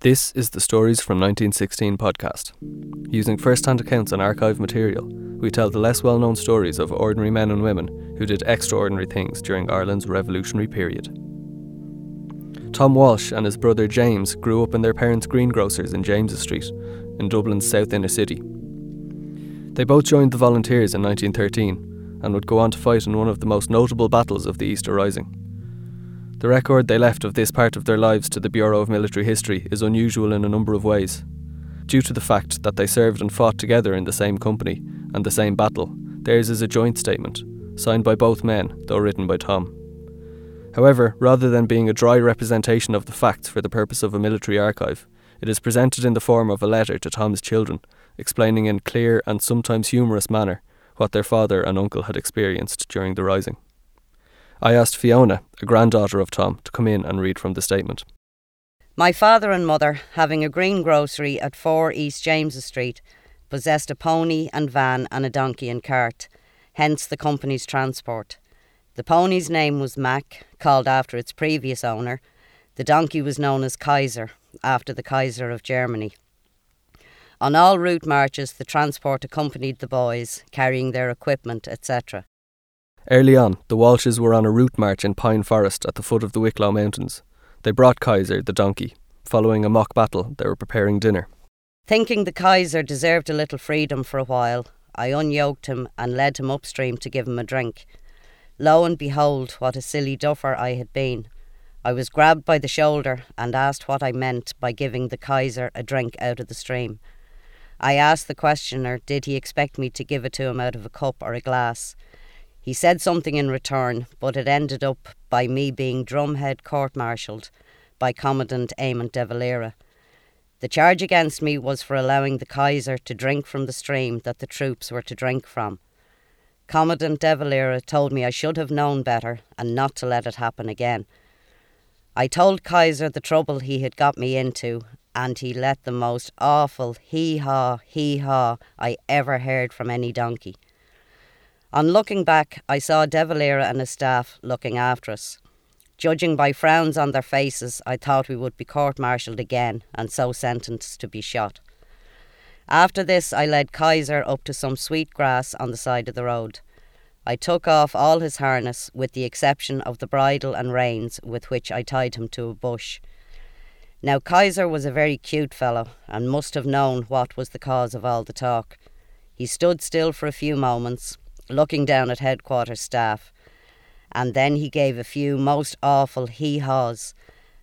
This is the Stories from 1916 podcast. Using first hand accounts and archive material, we tell the less well known stories of ordinary men and women who did extraordinary things during Ireland's revolutionary period. Tom Walsh and his brother James grew up in their parents' greengrocers in James's Street, in Dublin's south inner city. They both joined the volunteers in 1913 and would go on to fight in one of the most notable battles of the Easter Rising. The record they left of this part of their lives to the Bureau of Military History is unusual in a number of ways. Due to the fact that they served and fought together in the same company and the same battle, theirs is a joint statement, signed by both men, though written by Tom. However, rather than being a dry representation of the facts for the purpose of a military archive, it is presented in the form of a letter to Tom's children, explaining in clear and sometimes humorous manner what their father and uncle had experienced during the rising. I asked Fiona, a granddaughter of Tom, to come in and read from the statement. My father and mother, having a green grocery at 4 East James's Street, possessed a pony and van and a donkey and cart, hence the company's transport. The pony's name was Mac, called after its previous owner. The donkey was known as Kaiser, after the Kaiser of Germany. On all route marches, the transport accompanied the boys, carrying their equipment, etc. Early on, the Walshes were on a route march in Pine Forest at the foot of the Wicklow Mountains. They brought Kaiser, the donkey. Following a mock battle, they were preparing dinner. Thinking the Kaiser deserved a little freedom for a while, I unyoked him and led him upstream to give him a drink. Lo and behold, what a silly duffer I had been. I was grabbed by the shoulder and asked what I meant by giving the Kaiser a drink out of the stream. I asked the questioner did he expect me to give it to him out of a cup or a glass. He said something in return, but it ended up by me being drumhead court martialled by Commandant Eamon de Valera. The charge against me was for allowing the Kaiser to drink from the stream that the troops were to drink from. Commandant de Valera told me I should have known better and not to let it happen again. I told Kaiser the trouble he had got me into, and he let the most awful hee haw, hee haw I ever heard from any donkey. On looking back, I saw De Valera and his staff looking after us. Judging by frowns on their faces, I thought we would be court martialed again and so sentenced to be shot. After this, I led Kaiser up to some sweet grass on the side of the road. I took off all his harness, with the exception of the bridle and reins with which I tied him to a bush. Now, Kaiser was a very cute fellow and must have known what was the cause of all the talk. He stood still for a few moments, looking down at headquarters staff, and then he gave a few most awful hee haws,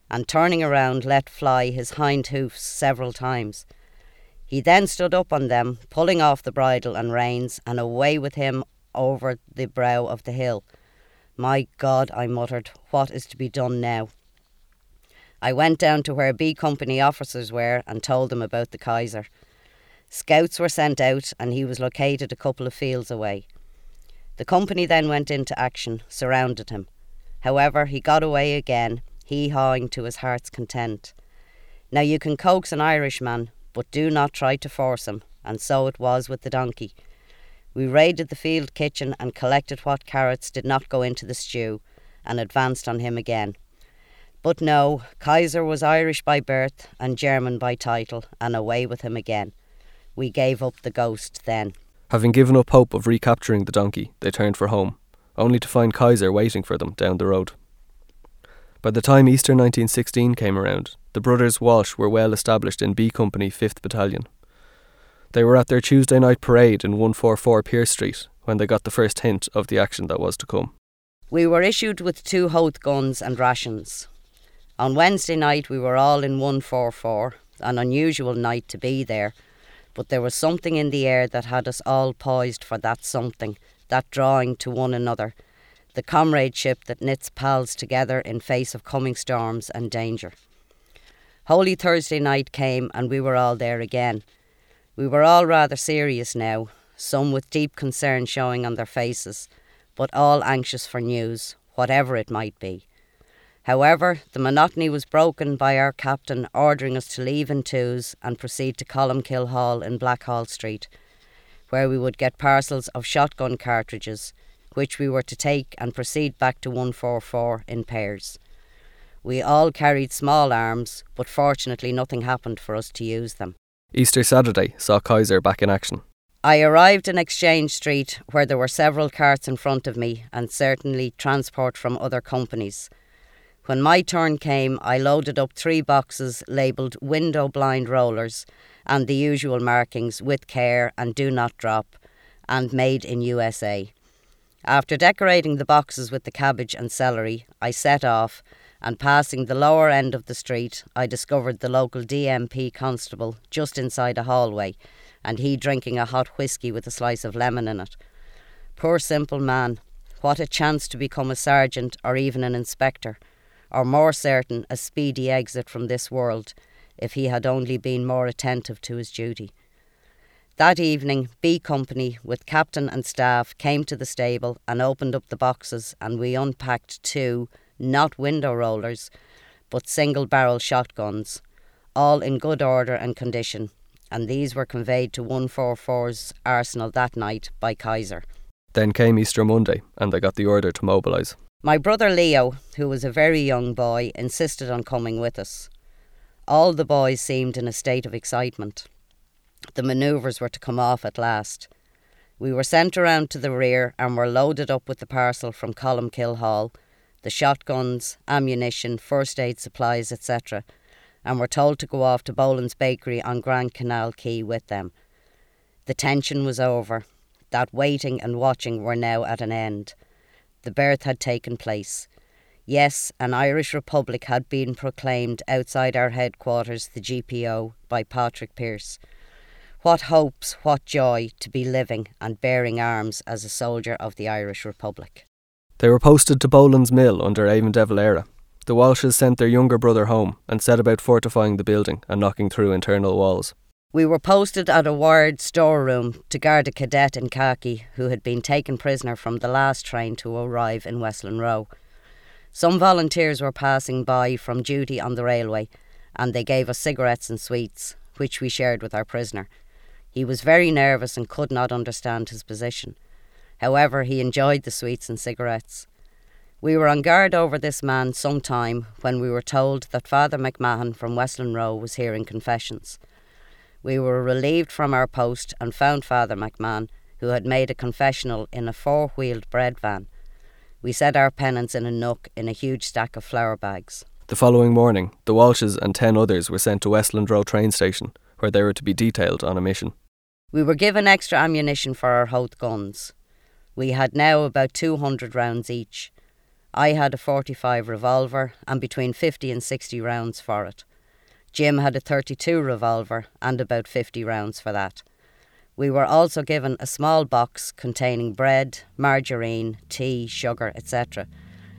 and turning around let fly his hind hoofs several times. He then stood up on them, pulling off the bridle and reins, and away with him over the brow of the hill. My God, I muttered, what is to be done now? I went down to where B Company officers were and told them about the Kaiser. Scouts were sent out, and he was located a couple of fields away. The company then went into action, surrounded him. However, he got away again, hee hawing to his heart's content. Now you can coax an Irishman, but do not try to force him, and so it was with the donkey. We raided the field kitchen and collected what carrots did not go into the stew, and advanced on him again. But no, Kaiser was Irish by birth and German by title, and away with him again. We gave up the ghost then. Having given up hope of recapturing the donkey, they turned for home, only to find Kaiser waiting for them down the road. By the time Easter 1916 came around, the brothers Walsh were well established in B Company 5th Battalion. They were at their Tuesday night parade in 144 Pearse Street when they got the first hint of the action that was to come. We were issued with two Howth guns and rations. On Wednesday night, we were all in 144, an unusual night to be there but there was something in the air that had us all poised for that something, that drawing to one another, the comradeship that knits pals together in face of coming storms and danger. Holy Thursday night came and we were all there again. We were all rather serious now, some with deep concern showing on their faces, but all anxious for news, whatever it might be. However, the monotony was broken by our captain ordering us to leave in twos and proceed to Columkill Hall in Blackhall Street, where we would get parcels of shotgun cartridges, which we were to take and proceed back to 144 in pairs. We all carried small arms, but fortunately nothing happened for us to use them. Easter Saturday saw Kaiser back in action. I arrived in Exchange Street where there were several carts in front of me and certainly transport from other companies. When my turn came, I loaded up three boxes labelled window blind rollers and the usual markings with care and do not drop and made in USA. After decorating the boxes with the cabbage and celery, I set off and passing the lower end of the street, I discovered the local DMP constable just inside a hallway and he drinking a hot whisky with a slice of lemon in it. Poor simple man, what a chance to become a sergeant or even an inspector, or more certain, a speedy exit from this world, if he had only been more attentive to his duty. That evening, B Company, with captain and staff, came to the stable and opened up the boxes, and we unpacked two, not window rollers, but single barrel shotguns, all in good order and condition, and these were conveyed to 144's arsenal that night by Kaiser. Then came Easter Monday, and they got the order to mobilise. My brother Leo, who was a very young boy, insisted on coming with us. All the boys seemed in a state of excitement. The manoeuvres were to come off at last. We were sent around to the rear and were loaded up with the parcel from Columkill Hall, the shotguns, ammunition, first aid supplies, etc., and were told to go off to Boland's Bakery on Grand Canal Quay with them. The tension was over. That waiting and watching were now at an end. The birth had taken place. Yes, an Irish Republic had been proclaimed outside our headquarters, the GPO, by Patrick Pearse. What hopes, what joy to be living and bearing arms as a soldier of the Irish Republic. They were posted to Boland's Mill under Eamon De Valera, the Walshes sent their younger brother home and set about fortifying the building and knocking through internal walls. We were posted at a wired storeroom to guard a cadet in khaki who had been taken prisoner from the last train to arrive in Westland Row. Some volunteers were passing by from duty on the railway and they gave us cigarettes and sweets, which we shared with our prisoner. He was very nervous and could not understand his position. However, he enjoyed the sweets and cigarettes. We were on guard over this man some time when we were told that Father McMahon from Westland Row was hearing confessions. We were relieved from our post and found Father McMahon, who had made a confessional in a four wheeled bread van. We said our penance in a nook in a huge stack of flour bags. The following morning, the Walshes and ten others were sent to Westland Row train station, where they were to be detailed on a mission. We were given extra ammunition for our Howth guns. We had now about 200 rounds each. I had a 45 revolver and between 50 and 60 rounds for it. Jim had a 32 revolver and about 50 rounds for that. We were also given a small box containing bread, margarine, tea, sugar, etc.,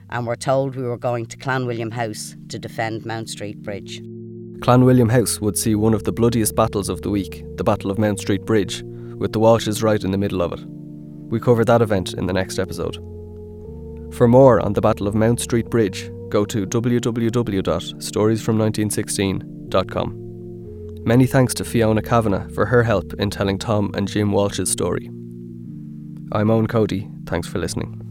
and were told we were going to Clanwilliam House to defend Mount Street Bridge. Clanwilliam House would see one of the bloodiest battles of the week, the Battle of Mount Street Bridge, with the Walshes right in the middle of it. We cover that event in the next episode. For more on the Battle of Mount Street Bridge, go to www.storiesfrom1916.com. Many thanks to Fiona Kavanagh for her help in telling Tom and Jim Walsh's story. I'm Owen Cody, thanks for listening.